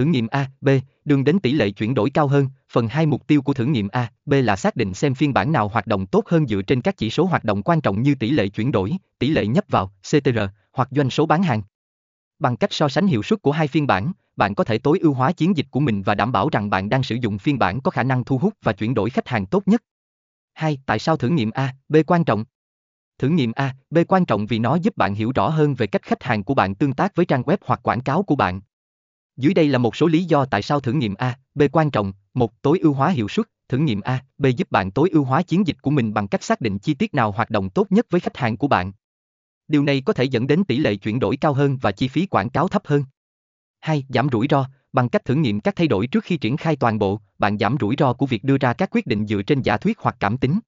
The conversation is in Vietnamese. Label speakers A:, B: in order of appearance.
A: Thử nghiệm A, B, đường đến tỷ lệ chuyển đổi cao hơn. Phần 2 mục tiêu của thử nghiệm A, B là xác định xem phiên bản nào hoạt động tốt hơn dựa trên các chỉ số hoạt động quan trọng như tỷ lệ chuyển đổi, tỷ lệ nhấp vào, CTR, hoặc doanh số bán hàng. Bằng cách so sánh hiệu suất của hai phiên bản, bạn có thể tối ưu hóa chiến dịch của mình và đảm bảo rằng bạn đang sử dụng phiên bản có khả năng thu hút và chuyển đổi khách hàng tốt nhất. 2. Tại sao thử nghiệm A, B quan trọng? Thử nghiệm A, B quan trọng vì nó giúp bạn hiểu rõ hơn về cách khách hàng của bạn tương tác với trang web hoặc quảng cáo của bạn. Dưới đây là một số lý do tại sao thử nghiệm A, B quan trọng. Một, tối ưu hóa hiệu suất. Thử nghiệm A, B giúp bạn tối ưu hóa chiến dịch của mình bằng cách xác định chi tiết nào hoạt động tốt nhất với khách hàng của bạn. Điều này có thể dẫn đến tỷ lệ chuyển đổi cao hơn và chi phí quảng cáo thấp hơn. 2. Giảm rủi ro. Bằng cách thử nghiệm các thay đổi trước khi triển khai toàn bộ, bạn giảm rủi ro của việc đưa ra các quyết định dựa trên giả thuyết hoặc cảm tính.